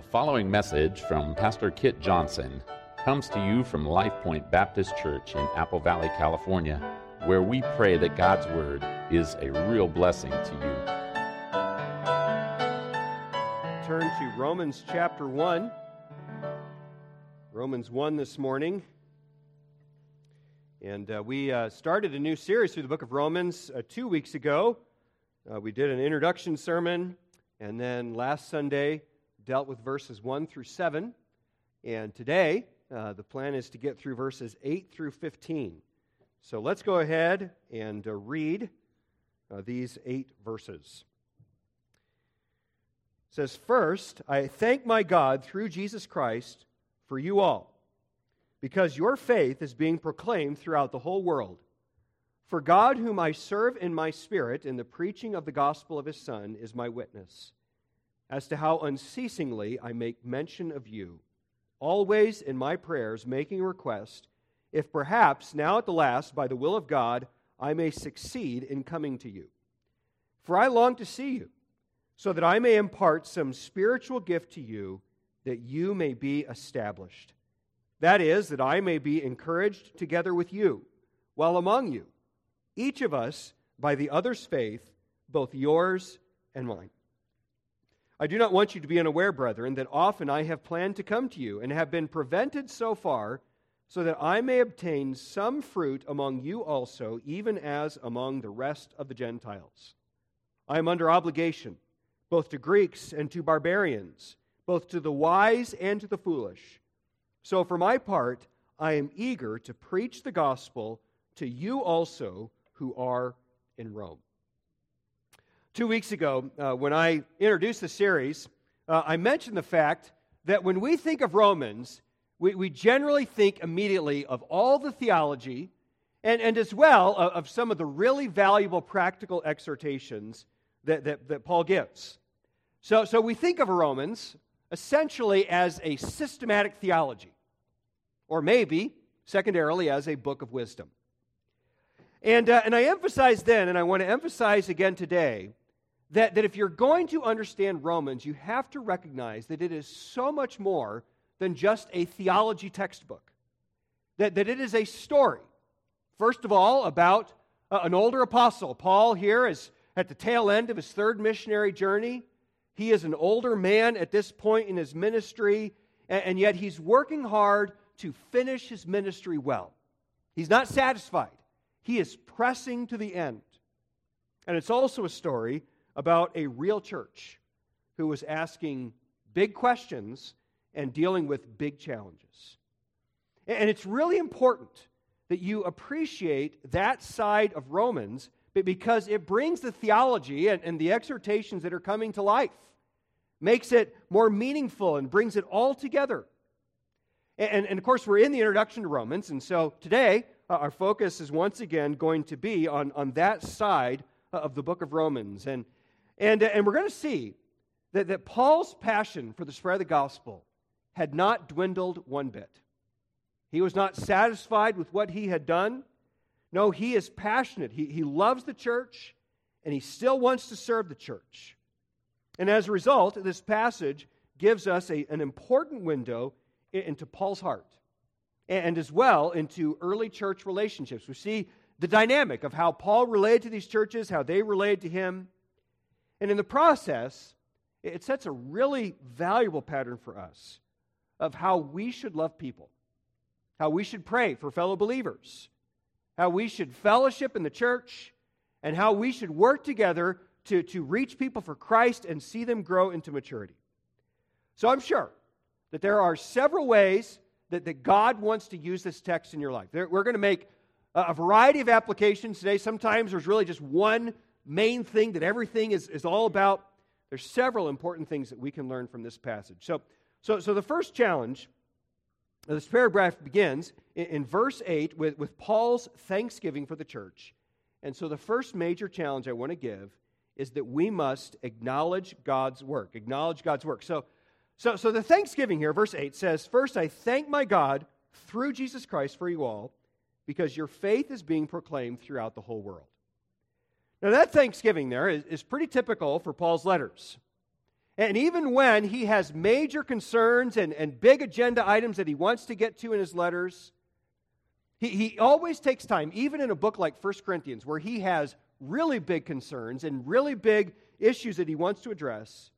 The following message from Pastor Kit Johnson comes to you from Life Point Baptist Church in Apple Valley, California, where we pray that God's Word is a real blessing to you. Turn to Romans chapter 1. Romans 1 this morning. And uh, we uh, started a new series through the book of Romans uh, two weeks ago. Uh, we did an introduction sermon, and then last Sunday dealt with verses 1 through 7. And today, uh, the plan is to get through verses 8 through 15. So let's go ahead and uh, read these eight verses. It says, First, I thank my God through Jesus Christ for you all because your faith is being proclaimed throughout the whole world. For God, whom I serve in my spirit in the preaching of the gospel of his Son, is my witness, as to how unceasingly I make mention of you, always in my prayers making request, if perhaps now at the last, by the will of God, I may succeed in coming to you. For I long to see you, so that I may impart some spiritual gift to you, that you may be established. That is, that I may be encouraged together with you, while among you, each of us by the other's faith, both yours and mine. I do not want you to be unaware, brethren, that often I have planned to come to you and have been prevented so far, so that I may obtain some fruit among you also, even as among the rest of the Gentiles. I am under obligation, both to Greeks and to barbarians, both to the wise and to the foolish. So, for my part, I am eager to preach the gospel to you also who are in Rome. Two weeks ago, uh, when I introduced the series, uh, I mentioned the fact that when we think of Romans, we, we generally think immediately of all the theology and, and as well of, of some of the really valuable practical exhortations that, that, that Paul gives. So, so we think of Romans essentially as a systematic theology, or maybe secondarily as a book of wisdom. And, uh, and I emphasized then, and I want to emphasize again today, that, that if you're going to understand Romans, you have to recognize that it is so much more than just a theology textbook. That, that it is a story, first of all, about uh, an older apostle. Paul here is at the tail end of his third missionary journey. He is an older man at this point in his ministry, and, and yet he's working hard to finish his ministry well. He's not satisfied, he is pressing to the end. And it's also a story about a real church who was asking big questions and dealing with big challenges. And it's really important that you appreciate that side of Romans because it brings the theology and, and, the exhortations that are coming to life, makes it more meaningful, and brings it all together. And, and of course, we're in the introduction to Romans, and so today uh, our focus is once again going to be on, on that side of the book of Romans. And, and, uh, and we're going to see that, that Paul's passion for the spread of the gospel had not dwindled one bit. He was not satisfied with what he had done. No, he is passionate. He, he loves the church, and he still wants to serve the church. And as a result, this passage gives us a, an important window into Paul's heart and as well into early church relationships. We see the dynamic of how Paul related to these churches, how they related to him. And in the process, it sets a really valuable pattern for us of how we should love people, how we should pray for fellow believers, how we should fellowship in the church, and how we should work together to, to reach people for Christ and see them grow into maturity. So I'm sure that there are several ways that, that God wants to use this text in your life. There, we're going to make a, a variety of applications today. Sometimes there's really just one main thing that everything is, is all about. There's several important things that we can learn from this passage. So, so, so the first challenge, uh, this paragraph begins in, in verse 8 with, with Paul's thanksgiving for the church. And so the first major challenge I want to give is that we must acknowledge God's work. Acknowledge God's work. So so, so the thanksgiving here, verse 8 says, First, I thank my God through Jesus Christ for you all, because your faith is being proclaimed throughout the whole world. Now, that thanksgiving there is, is pretty typical for Paul's letters. And even when he has major concerns and, and big agenda items that he wants to get to in his letters, he, he always takes time, even in a book like 1 Corinthians, where he has really big concerns and really big issues that he wants to address,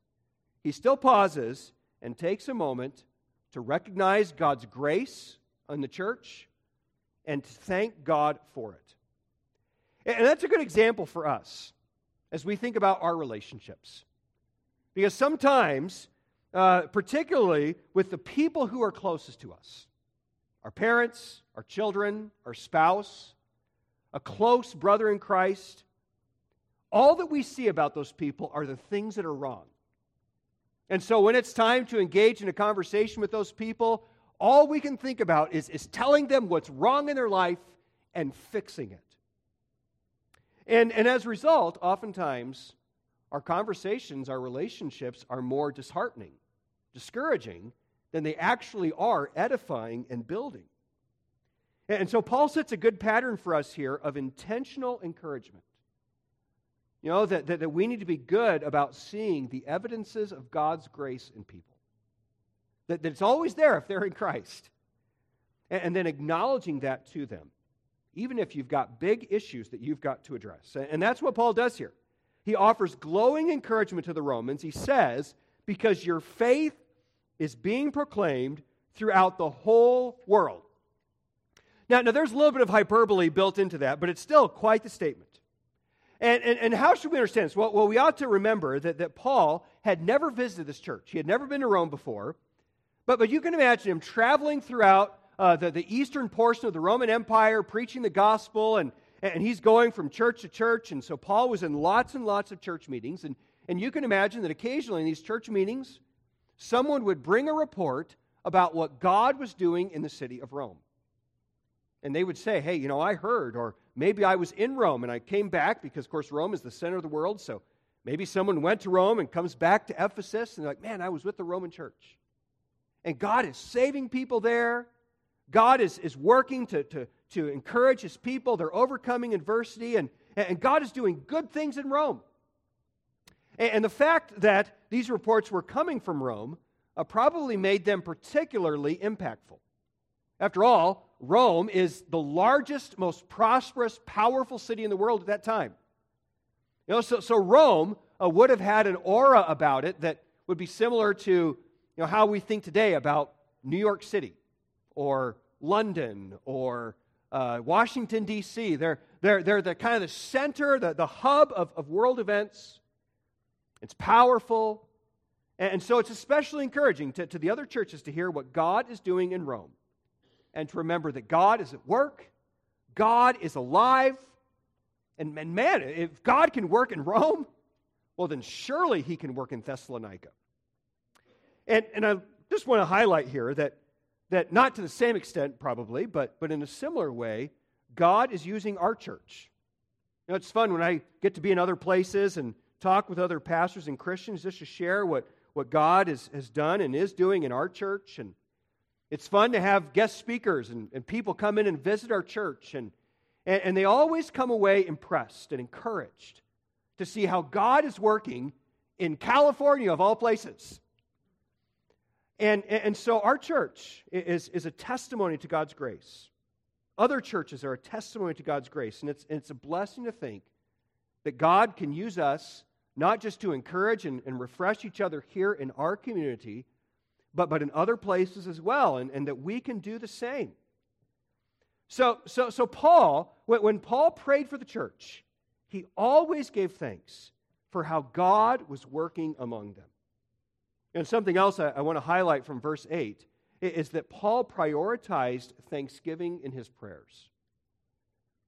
he still pauses and takes a moment to recognize God's grace on the church and to thank God for it. And that's a good example for us as we think about our relationships. Because sometimes, uh, particularly with the people who are closest to us, our parents, our children, our spouse, a close brother in Christ, all that we see about those people are the things that are wrong. And so when it's time to engage in a conversation with those people, all we can think about is, is telling them what's wrong in their life and fixing it. And, and as a result, oftentimes, our conversations, our relationships are more disheartening, discouraging than they actually are edifying and building. And so Paul sets a good pattern for us here of intentional encouragement. You know, that, that, that we need to be good about seeing the evidences of God's grace in people. That, that it's always there if they're in Christ. And, and then acknowledging that to them, even if you've got big issues that you've got to address. And, that's what Paul does here. He offers glowing encouragement to the Romans. He says, Because your faith is being proclaimed throughout the whole world. Now, now, there's a little bit of hyperbole built into that, but it's still quite the statement. And, and, and how should we understand this? Well, well, we ought to remember that, that Paul had never visited this church. He had never been to Rome before. But, but you can imagine him traveling throughout uh, the, the eastern portion of the Roman Empire, preaching the gospel, and, and he's going from church to church. And so Paul was in lots and lots of church meetings. And, and you can imagine that occasionally in these church meetings, someone would bring a report about what God was doing in the city of Rome. And they would say, hey, you know, I heard, or maybe I was in Rome and I came back because, of course, Rome is the center of the world. So maybe someone went to Rome and comes back to Ephesus and they're like, man, I was with the Roman church. And God is saving people there. God is, is working to, to, to encourage his people. They're overcoming adversity, and, and God is doing good things in Rome. And, and the fact that these reports were coming from Rome uh, probably made them particularly impactful. After all, Rome is the largest, most prosperous, powerful city in the world at that time. You know, so, so Rome uh, would have had an aura about it that would be similar to you know, how we think today about New York City or London or uh, Washington, D.C. They're, they're, they're the kind of the center, the, the hub of, of world events. It's powerful. And, and so it's especially encouraging to, to the other churches to hear what God is doing in Rome and to remember that God is at work, God is alive. And, and man, if God can work in Rome, well, then surely he can work in Thessalonica. And, and I just want to highlight here that, that not to the same extent, probably, but, but in a similar way, God is using our church. You know, it's fun when I get to be in other places and talk with other pastors and Christians just to share what, what God is, has done and is doing in our church. And it's fun to have guest speakers and, and people come in and visit our church. And, and, and they always come away impressed and encouraged to see how God is working in California, of all places. And, and so our church is, is a testimony to God's grace. Other churches are a testimony to God's grace. And it's, it's a blessing to think that God can use us not just to encourage and, and refresh each other here in our community, but, but in other places as well, and, and that we can do the same. So, so, so Paul, when, when Paul prayed for the church, he always gave thanks for how God was working among them. And something else I, I want to highlight from verse 8 is that Paul prioritized thanksgiving in his prayers.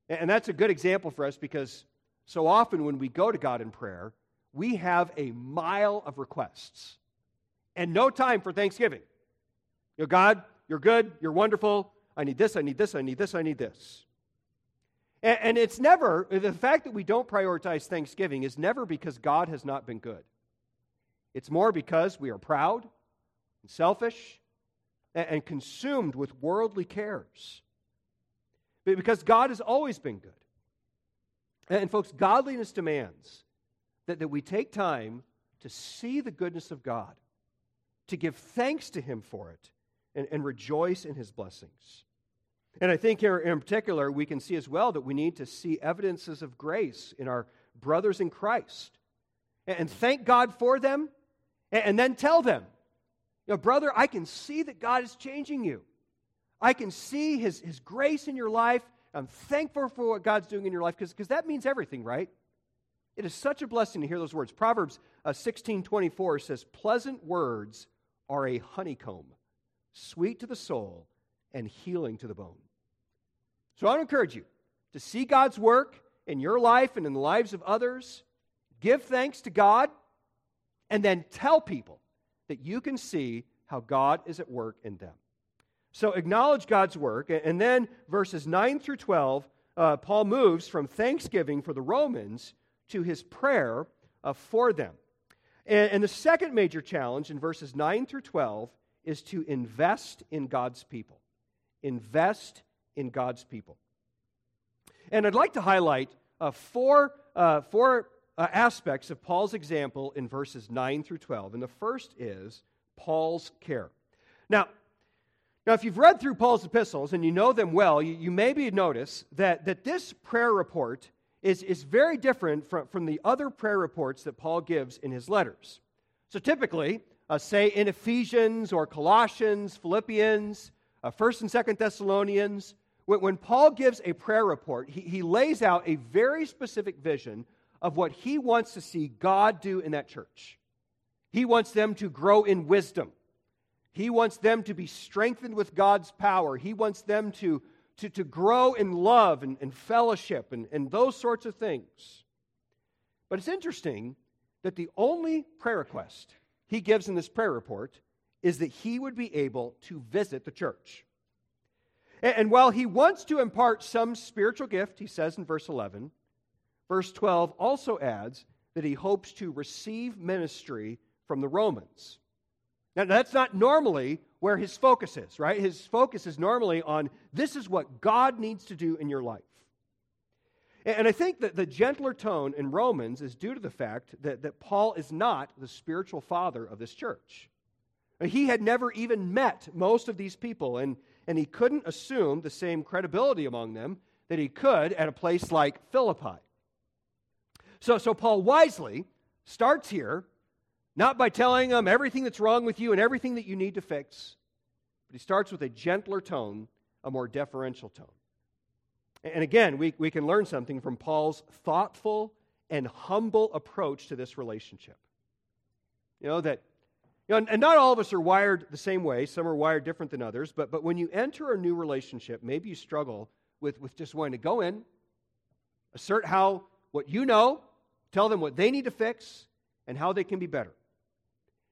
And that's a good example for us because so often when we go to God in prayer, we have a mile of requests and no time for thanksgiving. You know, God, you're good, you're wonderful. I need this, I need this, I need this, I need this. And, and it's never, the fact that we don't prioritize thanksgiving is never because God has not been good. It's more because we are proud and selfish and, consumed with worldly cares. Because God has always been good. And, and folks, godliness demands that, that we take time to see the goodness of God, to give thanks to Him for it, and, and rejoice in His blessings. And I think here in particular, we can see as well that we need to see evidences of grace in our brothers in Christ and thank God for them and then tell them, you know, brother, I can see that God is changing you. I can see his, his grace in your life. I'm thankful for what God's doing in your life because that means everything, right? It is such a blessing to hear those words. Proverbs uh, 16 24 says, Pleasant words are a honeycomb, sweet to the soul and healing to the bone. So I want to encourage you to see God's work in your life and in the lives of others, give thanks to God, and then tell people that you can see how God is at work in them. So acknowledge God's work. And then verses 9 through 12, uh, Paul moves from thanksgiving for the Romans to his prayer uh, for them. And, and the second major challenge in verses 9 through 12 is to invest in God's people. Invest in God's people. And I'd like to highlight uh, four, uh, four uh, aspects of Paul's example in verses 9 through 12. And the first is Paul's care. Now, now, if you've read through Paul's epistles and you know them well, you, you maybe notice that, that this prayer report is, is very different from, from the other prayer reports that Paul gives in his letters. So typically, uh, say in Ephesians or Colossians, Philippians, uh, 1st and 2nd Thessalonians, when, when Paul gives a prayer report, he, he lays out a very specific vision of what he wants to see God do in that church. He wants them to grow in wisdom. He wants them to be strengthened with God's power. He wants them to, to, to grow in love and, and fellowship and, and those sorts of things. But it's interesting that the only prayer request he gives in this prayer report is that he would be able to visit the church. And, and while he wants to impart some spiritual gift, he says in verse 11, verse 12 also adds that he hopes to receive ministry from the Romans. Now, that's not normally where his focus is, right? His focus is normally on this is what God needs to do in your life. And I think that the gentler tone in Romans is due to the fact that, that Paul is not the spiritual father of this church. He had never even met most of these people, and, and he couldn't assume the same credibility among them that he could at a place like Philippi. So, so Paul wisely starts here, not by telling them everything that's wrong with you and everything that you need to fix, but he starts with a gentler tone, a more deferential tone. And again, we, we can learn something from Paul's thoughtful and humble approach to this relationship. You know, that you know, and not all of us are wired the same way. Some are wired different than others. But, but when you enter a new relationship, maybe you struggle with, with just wanting to go in, assert how what you know, tell them what they need to fix, and how they can be better.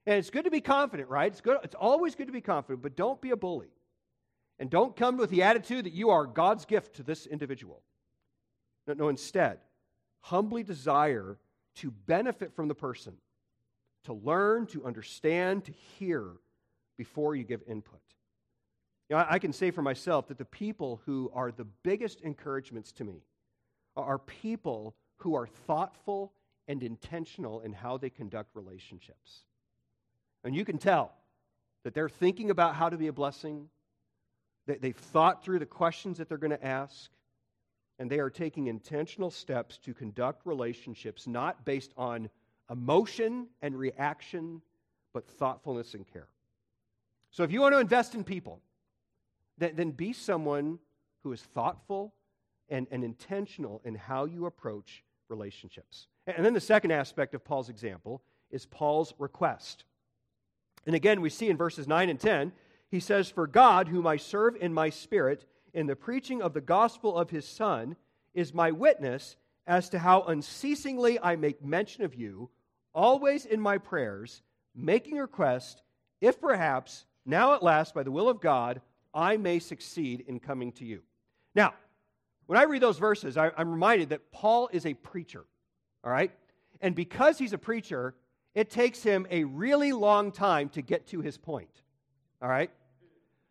And it's good to be confident, right? It's, good, it's always good to be confident, but don't be a bully. And don't come with the attitude that you are God's gift to this individual. No, no instead, humbly desire to benefit from the person to learn, to understand, to hear before you give input. You know, I can say for myself that the people who are the biggest encouragements to me are people who are thoughtful and intentional in how they conduct relationships. And you can tell that they're thinking about how to be a blessing, that they've thought through the questions that they're going to ask, and they are taking intentional steps to conduct relationships not based on emotion and reaction, but thoughtfulness and care. So if you want to invest in people, then, then be someone who is thoughtful and, and intentional in how you approach relationships. And then the second aspect of Paul's example is Paul's request. And again, we see in verses 9 and 10, he says, For God, whom I serve in my spirit, in the preaching of the gospel of his Son, is my witness as to how unceasingly I make mention of you, always in my prayers, making request, if perhaps, now at last, by the will of God, I may succeed in coming to you. Now, when I read those verses, I, am reminded that Paul is a preacher, all right? And because he's a preacher, it takes him a really long time to get to his point, all right?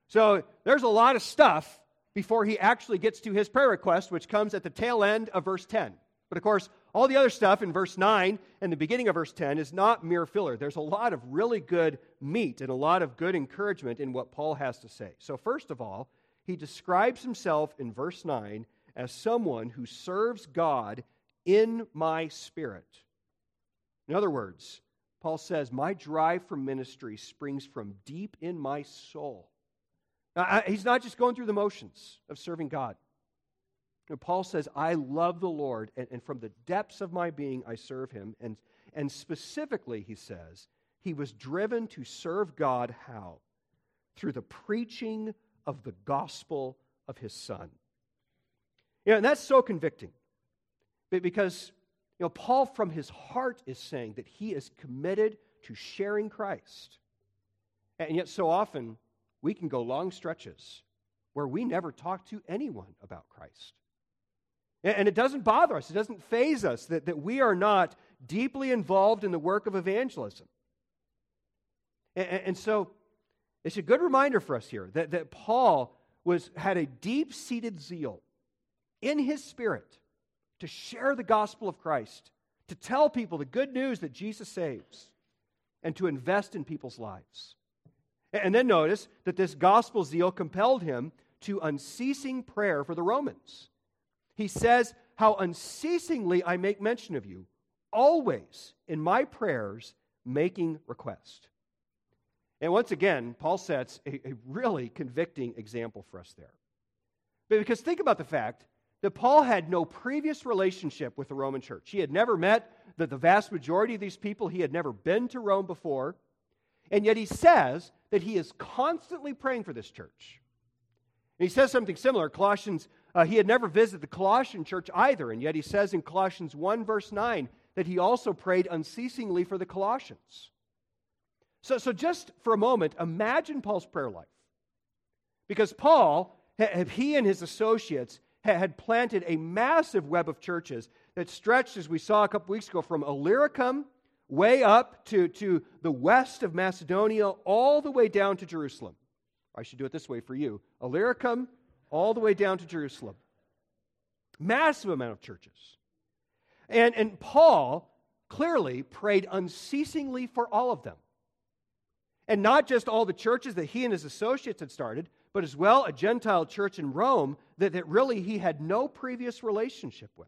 So there's a lot of stuff before he actually gets to his prayer request, which comes at the tail end of verse 10. But of course, all the other stuff in verse 9 and the beginning of verse 10 is not mere filler. There's a lot of really good meat and a lot of good encouragement in what Paul has to say. So, first of all, he describes himself in verse 9 as someone who serves God in my spirit. In other words, Paul says, My drive for ministry springs from deep in my soul. Now, I, he's not just going through the motions of serving God. Paul says, I love the Lord, and, and from the depths of my being, I serve him. And, and specifically, he says, he was driven to serve God how? Through the preaching of the gospel of his Son. You know, and that's so convicting because you know, Paul, from his heart, is saying that he is committed to sharing Christ. And yet, so often, we can go long stretches where we never talk to anyone about Christ. And it doesn't bother us, it doesn't faze us that, that we are not deeply involved in the work of evangelism. And, and so it's a good reminder for us here that, that Paul was, had a deep seated zeal in his spirit to share the gospel of Christ, to tell people the good news that Jesus saves, and to invest in people's lives. And then notice that this gospel zeal compelled him to unceasing prayer for the Romans. He says, How unceasingly I make mention of you, always in my prayers making request. And once again, Paul sets a, a really convicting example for us there. Because think about the fact that Paul had no previous relationship with the Roman church. He had never met the, the vast majority of these people, he had never been to Rome before. And yet he says that he is constantly praying for this church. And he says something similar. Colossians, uh, he had never visited the Colossian church either, and yet he says in Colossians 1, verse 9, that he also prayed unceasingly for the Colossians. So, so just for a moment, imagine Paul's prayer life. Because Paul, he and his associates had planted a massive web of churches that stretched, as we saw a couple weeks ago, from Illyricum way up to, to the west of Macedonia, all the way down to Jerusalem. I should do it this way for you Illyricum, all the way down to Jerusalem. Massive amount of churches. And, and Paul clearly prayed unceasingly for all of them. And not just all the churches that he and his associates had started, but as well a Gentile church in Rome that, that really he had no previous relationship with.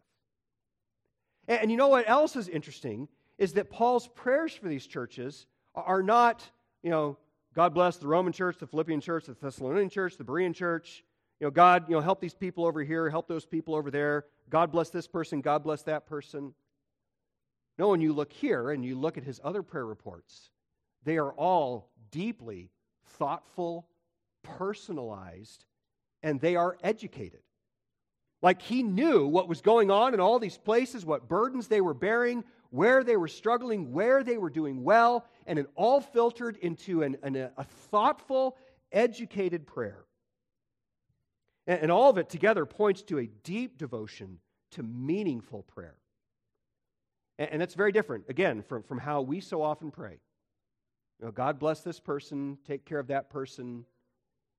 And, and you know what else is interesting is that Paul's prayers for these churches are not, you know, God bless the Roman church, the Philippian church, the Thessalonian church, the Berean church. You know, God, you know, help these people over here, help those people over there. God bless this person, God bless that person. No, when you look here and you look at his other prayer reports, they are all deeply thoughtful, personalized, and they are educated. Like he knew what was going on in all these places, what burdens they were bearing, where they were struggling, where they were doing well, and it all filtered into an, an, a thoughtful, educated prayer. And, and all of it together points to a deep devotion to meaningful prayer. And, and that's very different, again, from, from how we so often pray. You know, God bless this person, take care of that person.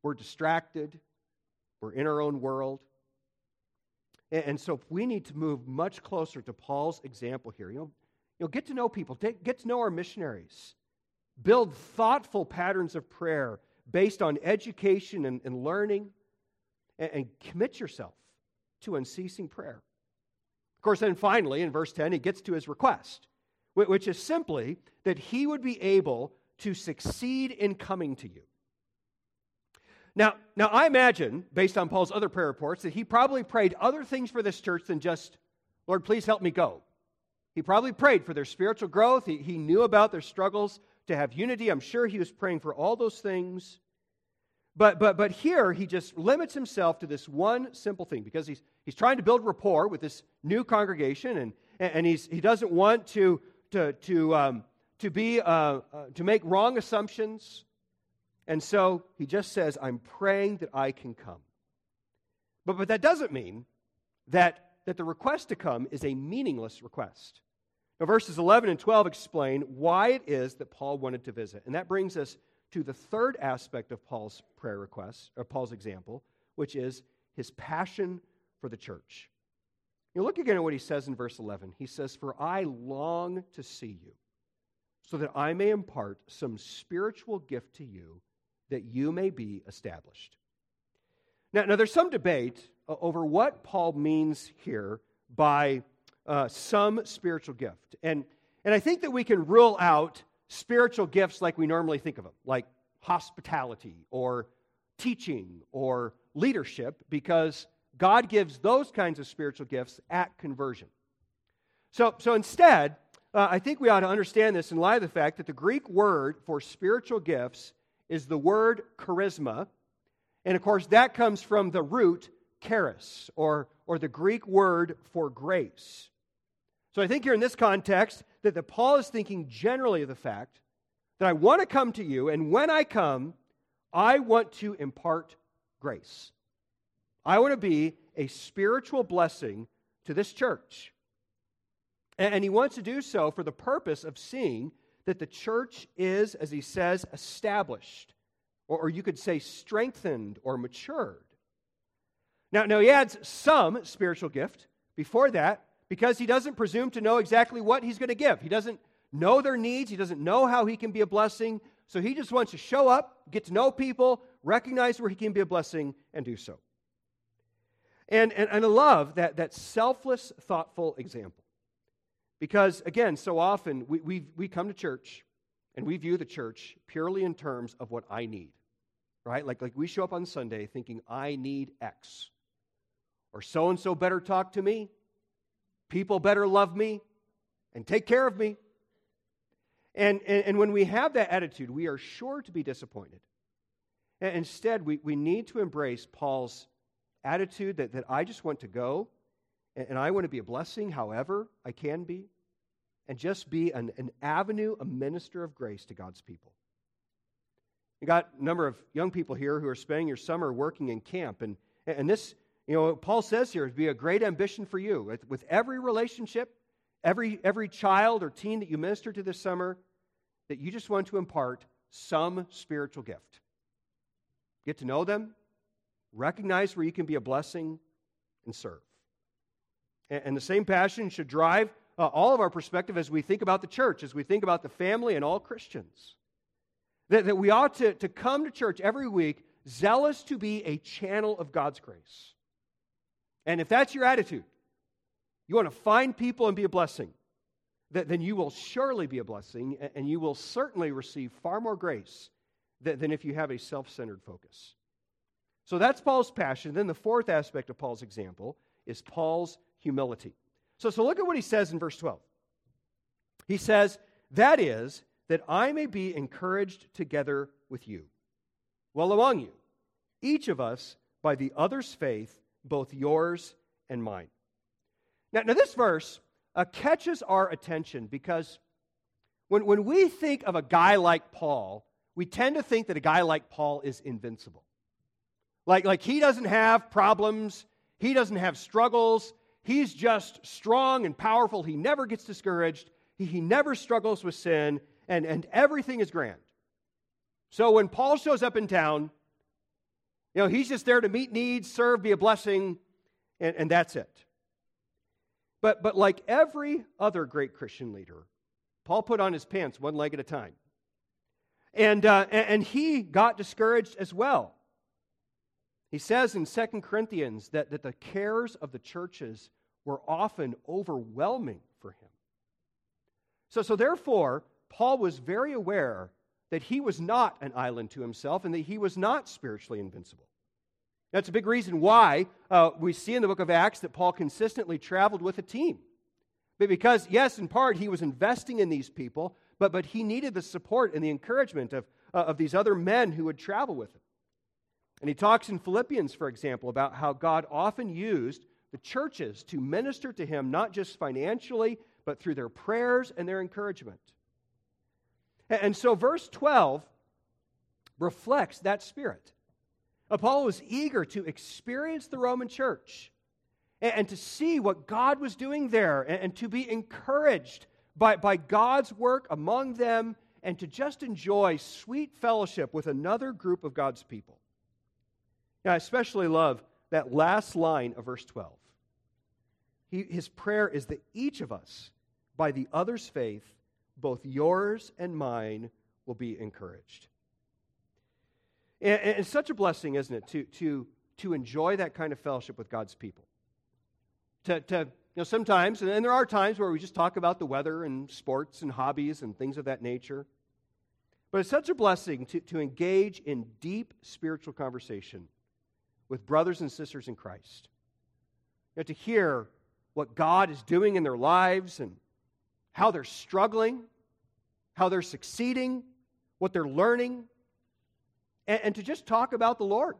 We're distracted, we're in our own world. And, so we need to move much closer to Paul's example here. You know, you know get to know people, get to know our missionaries, build thoughtful patterns of prayer based on education and, and learning, and, and commit yourself to unceasing prayer. Of course, then finally, in verse 10, he gets to his request, which is simply that he would be able to succeed in coming to you. Now, now, I imagine, based on Paul's other prayer reports, that he probably prayed other things for this church than just, Lord, please help me go. He probably prayed for their spiritual growth. He, he knew about their struggles to have unity. I'm sure he was praying for all those things. But, but, but here, he just limits himself to this one simple thing because he's, he's trying to build rapport with this new congregation, and, and he's, he doesn't want to, to, to um, to be uh, uh, to make wrong assumptions and so he just says i'm praying that i can come. But but that doesn't mean that that the request to come is a meaningless request. Now verses 11 and 12 explain why it is that paul wanted to visit. And that brings us to the third aspect of paul's prayer request or paul's example which is his passion for the church. You look again at what he says in verse 11. He says, For I long to see you, so that I may impart some spiritual gift to you, that you may be established. Now, now there's some debate over what Paul means here by uh, some spiritual gift. And, and I think that we can rule out spiritual gifts like we normally think of them, like hospitality or teaching or leadership, because God gives those kinds of spiritual gifts at conversion. So, so instead, uh, I think we ought to understand this in light of the fact that the Greek word for spiritual gifts is the word charisma. And of course, that comes from the root charis, or, or the Greek word for grace. So I think here in this context that the Paul is thinking generally of the fact that I want to come to you, and when I come, I want to impart grace. I want to be a spiritual blessing to this church. And he wants to do so for the purpose of seeing that the church is, as he says, established, or, you could say strengthened or matured. Now, now, he adds some spiritual gift before that because he doesn't presume to know exactly what he's going to give. He doesn't know their needs, he doesn't know how he can be a blessing. So he just wants to show up, get to know people, recognize where he can be a blessing, and do so. And, and, and I love that, that selfless, thoughtful example. Because, again, so often we, we, we come to church and we view the church purely in terms of what I need, right? Like, like we show up on Sunday thinking, I need X. Or so and so better talk to me, people better love me, and take care of me. And, and, and when we have that attitude, we are sure to be disappointed. And instead, we, we need to embrace Paul's attitude that, that I just want to go and, I want to be a blessing however I can be and just be an, an avenue, a minister of grace to God's people. You got a number of young people here who are spending your summer working in camp. And, and this, you know, Paul says here, would be a great ambition for you. With, with every relationship, every, every child or teen that you minister to this summer, that you just want to impart some spiritual gift. Get to know them, recognize where you can be a blessing, and serve. And the same passion should drive uh, all of our perspective as we think about the church, as we think about the family and all Christians. That, that we ought to, to come to church every week zealous to be a channel of God's grace. And if that's your attitude, you want to find people and be a blessing, that, then you will surely be a blessing and you will certainly receive far more grace than, than if you have a self centered focus. So that's Paul's passion. Then the fourth aspect of Paul's example is Paul's humility. So, so look at what he says in verse 12. He says, That is, that I may be encouraged together with you. Well, among you, each of us by the other's faith, both yours and mine. Now, now this verse uh, catches our attention because when, when we think of a guy like Paul, we tend to think that a guy like Paul is invincible. Like, like he doesn't have problems, he doesn't have struggles, he's just strong and powerful. He never gets discouraged, he, he never struggles with sin, and, and everything is grand. So when Paul shows up in town, you know, he's just there to meet needs, serve, be a blessing, and, and that's it. But, but like every other great Christian leader, Paul put on his pants one leg at a time. And, uh, and he got discouraged as well. He says in 2 Corinthians that, that the cares of the churches were often overwhelming for him. So, so therefore, Paul was very aware that he was not an island to himself and that he was not spiritually invincible. That's a big reason why uh, we see in the book of Acts that Paul consistently traveled with a team. But because, yes, in part, he was investing in these people, but, but he needed the support and the encouragement of, uh, of these other men who would travel with him. And he talks in Philippians, for example, about how God often used the churches to minister to him, not just financially, but through their prayers and their encouragement. And so, verse 12 reflects that spirit. Uh, Paul was eager to experience the Roman church and to see what God was doing there and to be encouraged by, by God's work among them and to just enjoy sweet fellowship with another group of God's people. Now, I especially love that last line of verse 12. he, his prayer is that each of us, by the other's faith, both yours and mine, will be encouraged. And, and it's such a blessing, isn't it, to, to, to enjoy that kind of fellowship with God's people. To, to you know, sometimes, and there are times where we just talk about the weather and sports and hobbies and things of that nature. But it's such a blessing to, to engage in deep spiritual conversation with brothers and sisters in Christ. You know, to hear what God is doing in their lives and how they're struggling, how they're succeeding, what they're learning, and, and to just talk about the Lord.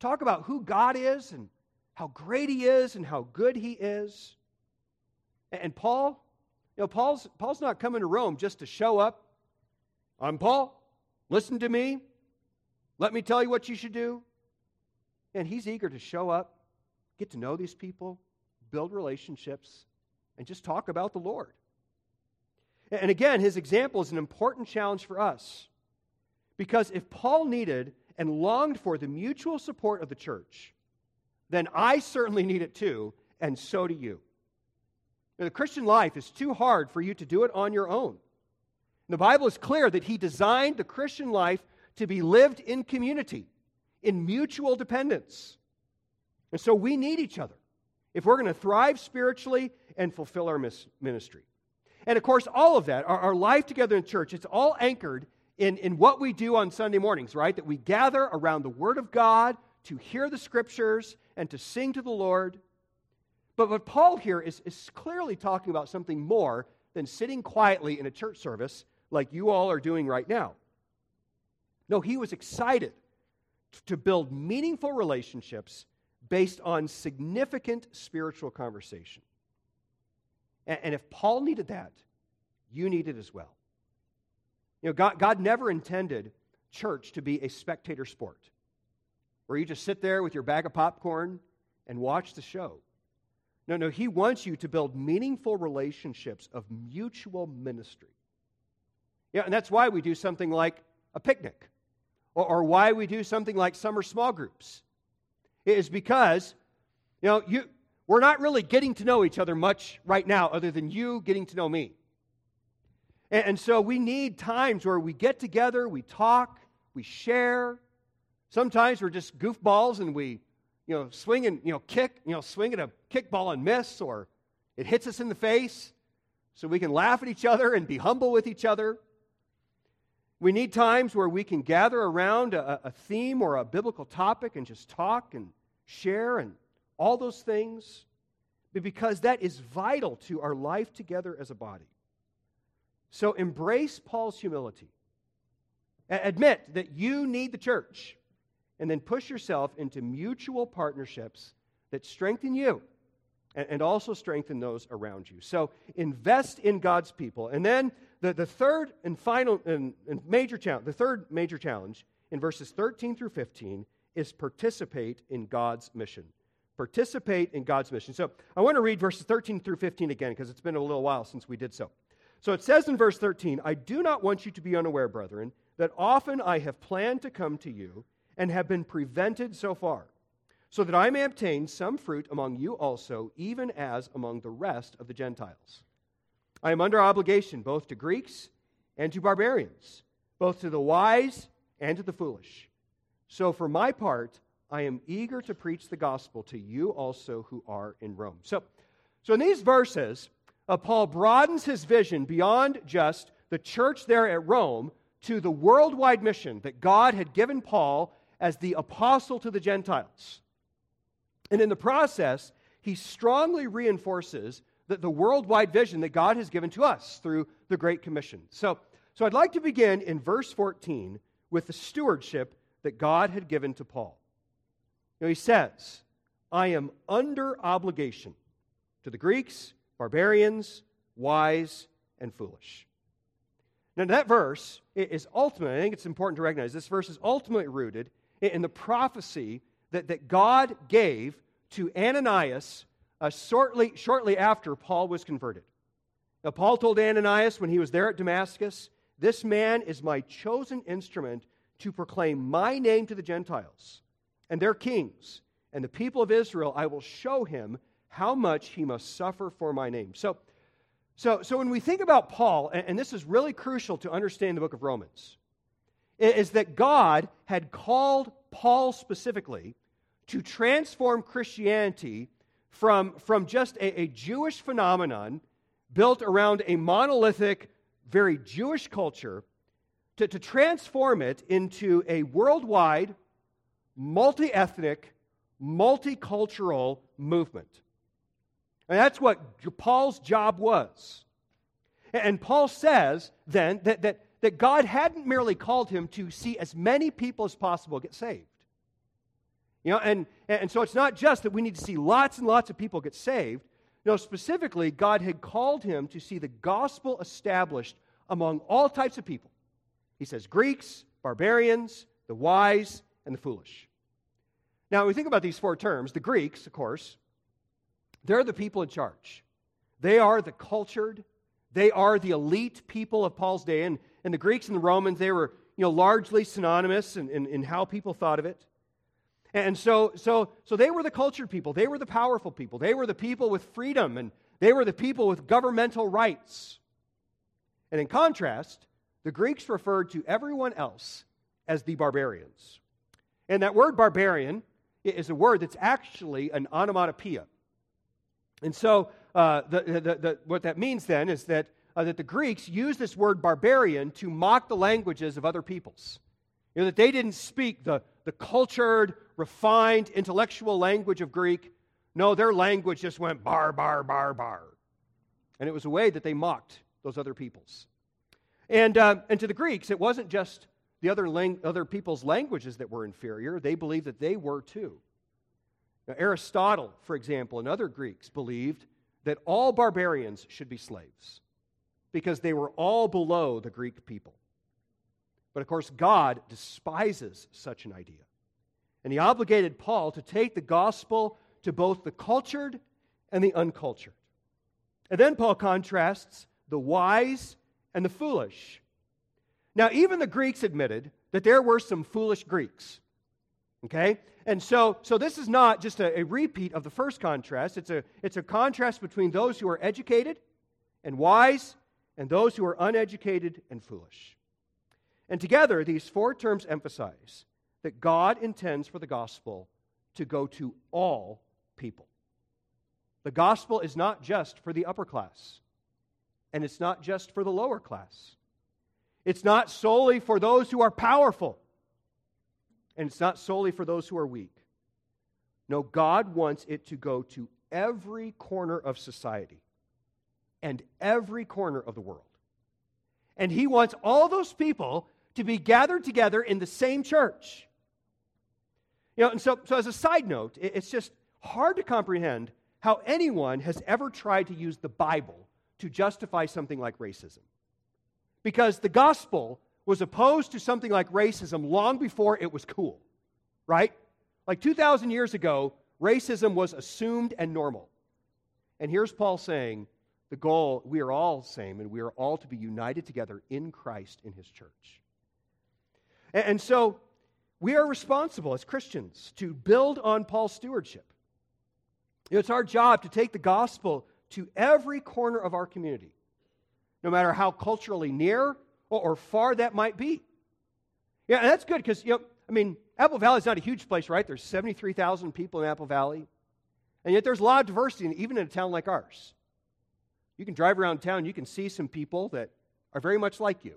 Talk about who God is and how great He is and how good He is. And, and Paul, you know, Paul's, Paul's not coming to Rome just to show up. I'm Paul. Listen to me. Let me tell you what you should do. And he's eager to show up, get to know these people, build relationships, and just talk about the Lord. And again, his example is an important challenge for us. Because if Paul needed and longed for the mutual support of the church, then I certainly need it too, and so do you. Now, the Christian life is too hard for you to do it on your own. The Bible is clear that he designed the Christian life to be lived in community, in mutual dependence. And so we need each other if we're going to thrive spiritually and fulfill our ministry. And of course, all of that, our, life together in church, it's all anchored in, in what we do on Sunday mornings, right? That we gather around the Word of God to hear the Scriptures and to sing to the Lord. But what Paul here is, is clearly talking about something more than sitting quietly in a church service like you all are doing right now. No, he was excited to build meaningful relationships based on significant spiritual conversation. And, and if Paul needed that, you need it as well. You know, God, God never intended church to be a spectator sport where you just sit there with your bag of popcorn and watch the show. No, no, He wants you to build meaningful relationships of mutual ministry. Yeah, and that's why we do something like a picnic or, or why we do something like summer small groups. is because, you know, you, we're not really getting to know each other much right now, other than you getting to know me. And, and so we need times where we get together, we talk, we share. Sometimes we're just goofballs and we, you know, swing and, you know, kick, you know, swing at a kickball and miss, or it hits us in the face so we can laugh at each other and be humble with each other. We need times where we can gather around a, a theme or a biblical topic and just talk and share and all those things, because that is vital to our life together as a body. So embrace Paul's humility. Admit that you need the church, and then push yourself into mutual partnerships that strengthen you and also strengthen those around you. So invest in God's people. And then the, the third and final and, and major challenge, the third major challenge in verses 13 through 15 is participate in God's mission. Participate in God's mission. So I want to read verses 13 through 15 again because it's been a little while since we did so. So it says in verse 13, I do not want you to be unaware, brethren, that often I have planned to come to you and have been prevented so far, so that I may obtain some fruit among you also, even as among the rest of the Gentiles. I am under obligation both to Greeks and to barbarians, both to the wise and to the foolish. So for my part, I am eager to preach the gospel to you also who are in Rome. So, so in these verses, uh, Paul broadens his vision beyond just the church there at Rome to the worldwide mission that God had given Paul as the apostle to the Gentiles. And in the process, he strongly reinforces the, the worldwide vision that God has given to us through the Great Commission. So, so I'd like to begin in verse 14 with the stewardship that God had given to Paul. Know, he says, I am under obligation to the Greeks, barbarians, wise, and foolish. Now, that verse is ultimately, I think it's important to recognize, this verse is ultimately rooted in the prophecy that, that God gave to Ananias uh, shortly, shortly after Paul was converted. Now, Paul told Ananias when he was there at Damascus, This man is my chosen instrument to proclaim my name to the Gentiles and their kings and the people of Israel. I will show him how much he must suffer for my name. So, so, so when we think about Paul, and, and this is really crucial to understand the book of Romans, is that God had called Paul specifically to transform Christianity from, from just a, a Jewish phenomenon built around a monolithic, very Jewish culture to, to transform it into a worldwide, multi ethnic, multicultural movement. And that's what Paul's job was. And Paul says then that, that, that God hadn't merely called him to see as many people as possible get saved. You know, and, and so it's not just that we need to see lots and lots of people get saved. No, specifically, God had called him to see the gospel established among all types of people. He says Greeks, barbarians, the wise, and the foolish. Now, when we think about these four terms, the Greeks, of course, they're the people in charge. They are the cultured, they are the elite people of Paul's day. And, and the Greeks and the Romans, they were you know, largely synonymous in, in, in how people thought of it. And so, so, so they were the cultured people. They were the powerful people. They were the people with freedom, and they were the people with governmental rights. And in contrast, the Greeks referred to everyone else as the barbarians. And that word barbarian is a word that's actually an onomatopoeia. And so, uh, the, the, the, what that means then is that, uh, that the Greeks used this word barbarian to mock the languages of other peoples. You know, that they didn't speak the, the cultured, refined, intellectual language of Greek. No, their language just went bar, bar, bar, bar. And it was a way that they mocked those other peoples. And, uh, and to the Greeks, it wasn't just the other, lang- other people's languages that were inferior, they believed that they were too. Now, Aristotle, for example, and other Greeks believed that all barbarians should be slaves because they were all below the Greek people. But of course, God despises such an idea. And he obligated Paul to take the gospel to both the cultured and the uncultured. And then Paul contrasts the wise and the foolish. Now, even the Greeks admitted that there were some foolish Greeks. Okay? And so, so this is not just a, a, repeat of the first contrast. It's a, it's a contrast between those who are educated and wise and those who are uneducated and foolish. And together, these four terms emphasize that God intends for the gospel to go to all people. The gospel is not just for the upper class, and it's not just for the lower class. It's not solely for those who are powerful, and it's not solely for those who are weak. No, God wants it to go to every corner of society and every corner of the world. And He wants all those people to be gathered together in the same church. You know, and so, so as a side note, it's just hard to comprehend how anyone has ever tried to use the Bible to justify something like racism. Because the gospel was opposed to something like racism long before it was cool, right? Like 2,000 years ago, racism was assumed and normal. And here's Paul saying the goal, we are all same, and we are all to be united together in Christ in his church. And, so we are responsible as Christians to build on Paul's stewardship. It's our job to take the gospel to every corner of our community, no matter how culturally near or, or far that might be. Yeah, and that's good because, you know, I mean, Apple Valley is not a huge place, right? There's 73,000 people in Apple Valley. And yet there's a lot of diversity, even in a town like ours. You can drive around town, you can see some people that are very much like you.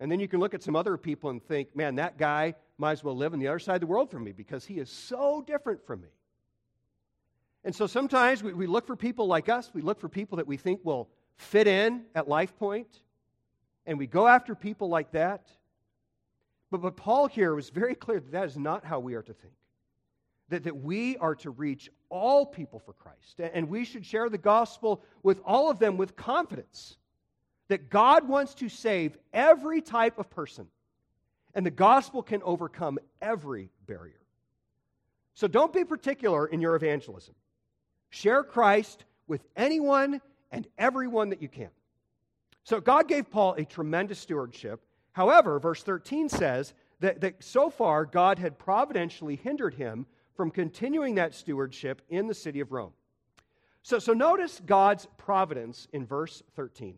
And then you can look at some other people and think, man, that guy might as well live on the other side of the world from me because he is so different from me. And so sometimes we, we look for people like us, we look for people that we think will fit in at Life Point, and we go after people like that. But, but Paul here was very clear that that is not how we are to think. That, that we are to reach all people for Christ, and we should share the gospel with all of them with confidence that God wants to save every type of person, and the gospel can overcome every barrier. So don't be particular in your evangelism. Share Christ with anyone and everyone that you can. So God gave Paul a tremendous stewardship. However, verse 13 says that, that so far God had providentially hindered him from continuing that stewardship in the city of Rome. So, so notice God's providence in verse 13.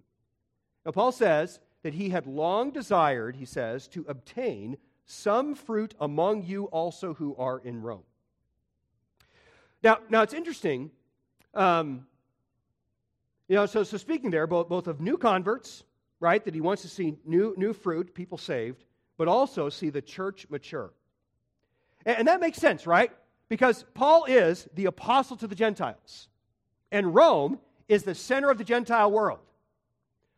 Now, Paul says that he had long desired, he says, to obtain some fruit among you also who are in Rome. Now, now it's interesting. Um, you know, so, so speaking there, both, both of new converts, right, that he wants to see new, new fruit, people saved, but also see the church mature. And, and that makes sense, right? Because Paul is the apostle to the Gentiles, and Rome is the center of the Gentile world.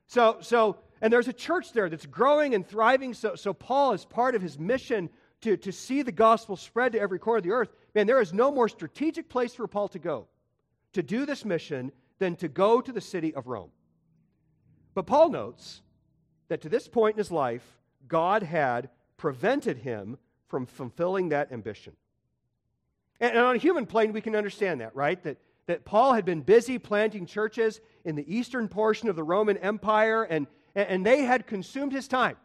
So, so and there's a church there that's growing and thriving. So, so Paul, as part of his mission to, to see the gospel spread to every corner of the earth, man, there is no more strategic place for Paul to go to do this mission than to go to the city of Rome. But Paul notes that to this point in his life, God had prevented him from fulfilling that ambition. And, on a human plane, we can understand that, right? That, that Paul had been busy planting churches in the eastern portion of the Roman Empire, and, and they had consumed his time.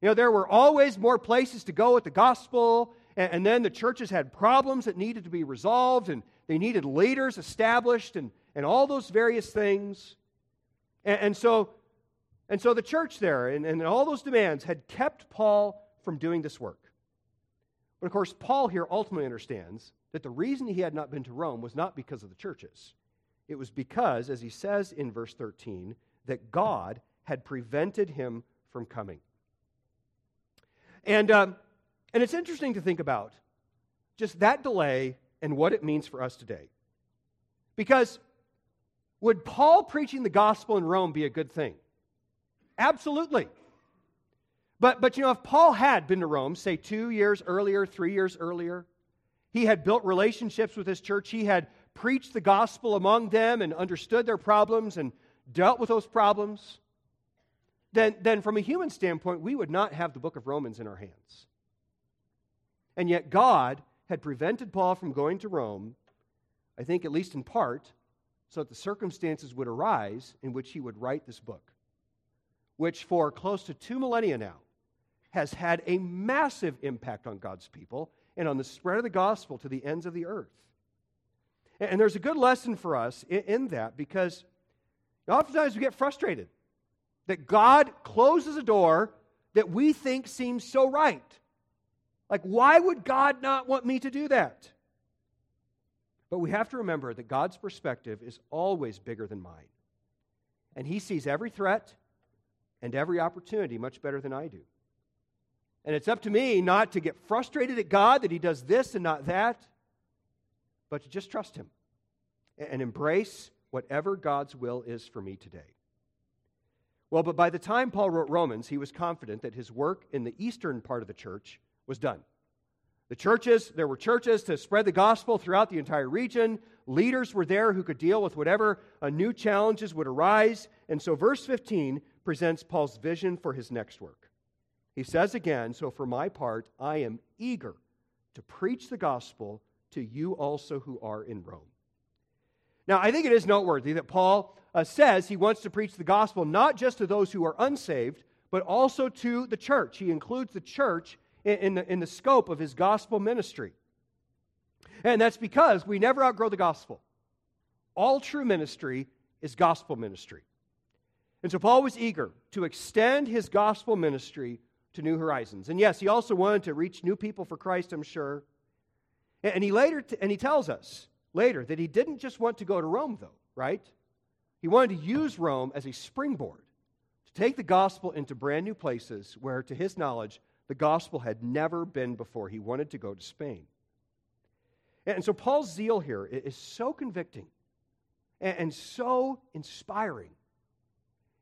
You know, there were always more places to go with the gospel, and, and then the churches had problems that needed to be resolved, and they needed leaders established, and, and all those various things. And, and so, and so the church there and, and all those demands had kept Paul from doing this work. But of course, Paul here ultimately understands that the reason he had not been to Rome was not because of the churches. It was because, as he says in verse 13, that God had prevented him from coming. And, um, and it's interesting to think about just that delay and what it means for us today. Because would Paul preaching the gospel in Rome be a good thing? Absolutely. But, but you know, if Paul had been to Rome, say two years earlier, three years earlier, he had built relationships with his church, he had preached the gospel among them and understood their problems and dealt with those problems, then, then from a human standpoint, we would not have the book of Romans in our hands. And yet, God had prevented Paul from going to Rome, I think at least in part, so that the circumstances would arise in which he would write this book, which for close to two millennia now has had a massive impact on God's people and on the spread of the gospel to the ends of the earth. And there's a good lesson for us in that because oftentimes we get frustrated that God closes a door that we think seems so right. Like, why would God not want me to do that? But we have to remember that God's perspective is always bigger than mine. And He sees every threat and every opportunity much better than I do. And it's up to me not to get frustrated at God that He does this and not that, but to just trust Him and embrace whatever God's will is for me today. Well, but by the time Paul wrote Romans, he was confident that his work in the eastern part of the church was done. The churches, there were churches to spread the gospel throughout the entire region. Leaders were there who could deal with whatever new challenges would arise. And so, verse 15 presents Paul's vision for his next work. He says again, So for my part, I am eager to preach the gospel to you also who are in Rome. Now, I think it is noteworthy that Paul uh, says he wants to preach the gospel not just to those who are unsaved, but also to the church. He includes the church in, in, the, in the scope of his gospel ministry. And that's because we never outgrow the gospel. All true ministry is gospel ministry. And so Paul was eager to extend his gospel ministry to new horizons. And yes, he also wanted to reach new people for Christ, I'm sure. And he later t- and he tells us later that he didn't just want to go to Rome though, right? He wanted to use Rome as a springboard to take the gospel into brand new places where, to his knowledge, the gospel had never been before. He wanted to go to Spain. And so Paul's zeal here is so convicting and so inspiring.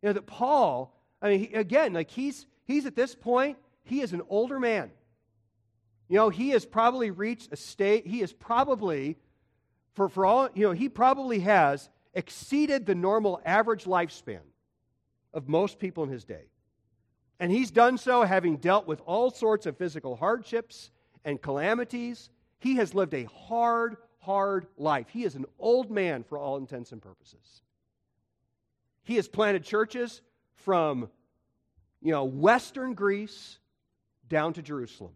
You know, that Paul, I mean, again, like he's, he's at this point, he is an older man. You know, he has probably reached a state, he is probably, for, for all, you know, he probably has exceeded the normal average lifespan of most people in his day. And he's done so having dealt with all sorts of physical hardships and calamities. He has lived a hard, hard life. He is an old man for all intents and purposes. He has planted churches from, you know, western Greece down to Jerusalem.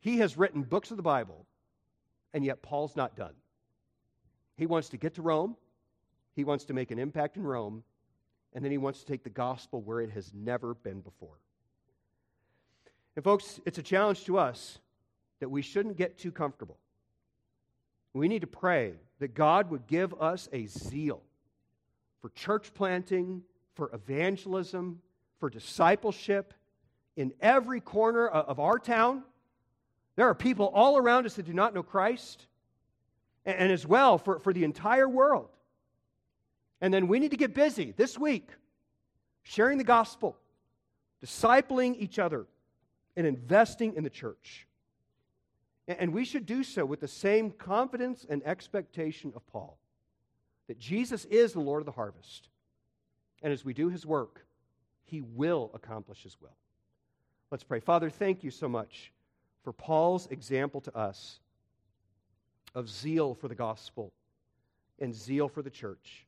He has written books of the Bible, and yet Paul's not done. He wants to get to Rome, he wants to make an impact in Rome, and then he wants to take the gospel where it has never been before. And, folks, it's a challenge to us that we shouldn't get too comfortable. We need to pray that God would give us a zeal for church planting, for evangelism, for discipleship in every corner of our town. There are people all around us that do not know Christ, and as well for, for the entire world. And then we need to get busy this week sharing the gospel, discipling each other, and investing in the church. And we should do so with the same confidence and expectation of Paul that Jesus is the Lord of the harvest. And as we do his work, he will accomplish his will. Let's pray. Father, thank you so much for Paul's example to us of zeal for the gospel and zeal for the church.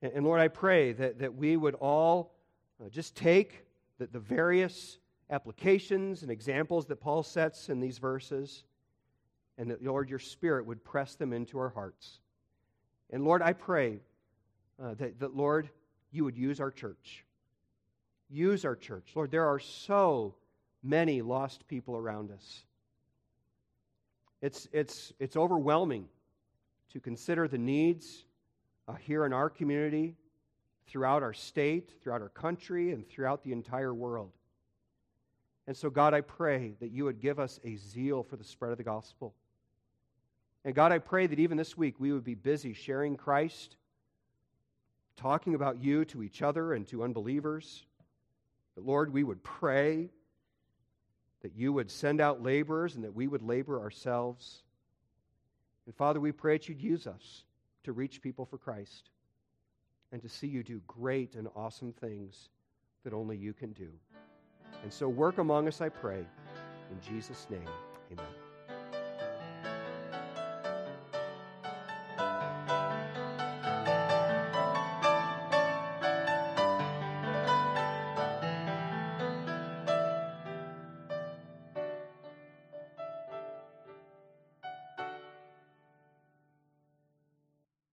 And, and Lord, I pray that, that we would all uh, just take the, the various applications and examples that Paul sets in these verses, and that, Lord, your Spirit would press them into our hearts. And Lord, I pray uh, that, that, Lord, you would use our church. Use our church. Lord, there are so many lost people around us. It's, it's, it's overwhelming to consider the needs uh, here in our community, throughout our state, throughout our country, and throughout the entire world. And so, God, I pray that you would give us a zeal for the spread of the gospel. And God, I pray that even this week we would be busy sharing Christ, talking about you to each other and to unbelievers. Lord, we would pray that you would send out laborers and that we would labor ourselves. And Father, we pray that you'd use us to reach people for Christ and to see you do great and awesome things that only you can do. And so work among us, I pray. In Jesus' name, amen.